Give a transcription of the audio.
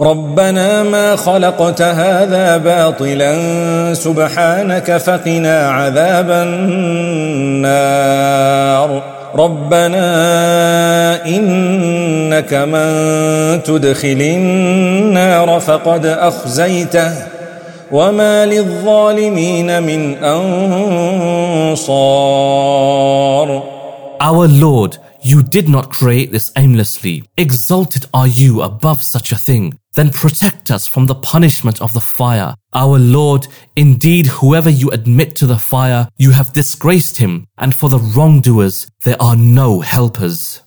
ربنا ما خلقت هذا باطلا سبحانك فقنا عذاب النار. ربنا إنك من تدخل النار فقد أخزيته وما للظالمين من أنصار. Our Lord, you did not create this aimlessly. Exalted are you above such a thing. Then protect us from the punishment of the fire. Our Lord, indeed, whoever you admit to the fire, you have disgraced him, and for the wrongdoers, there are no helpers.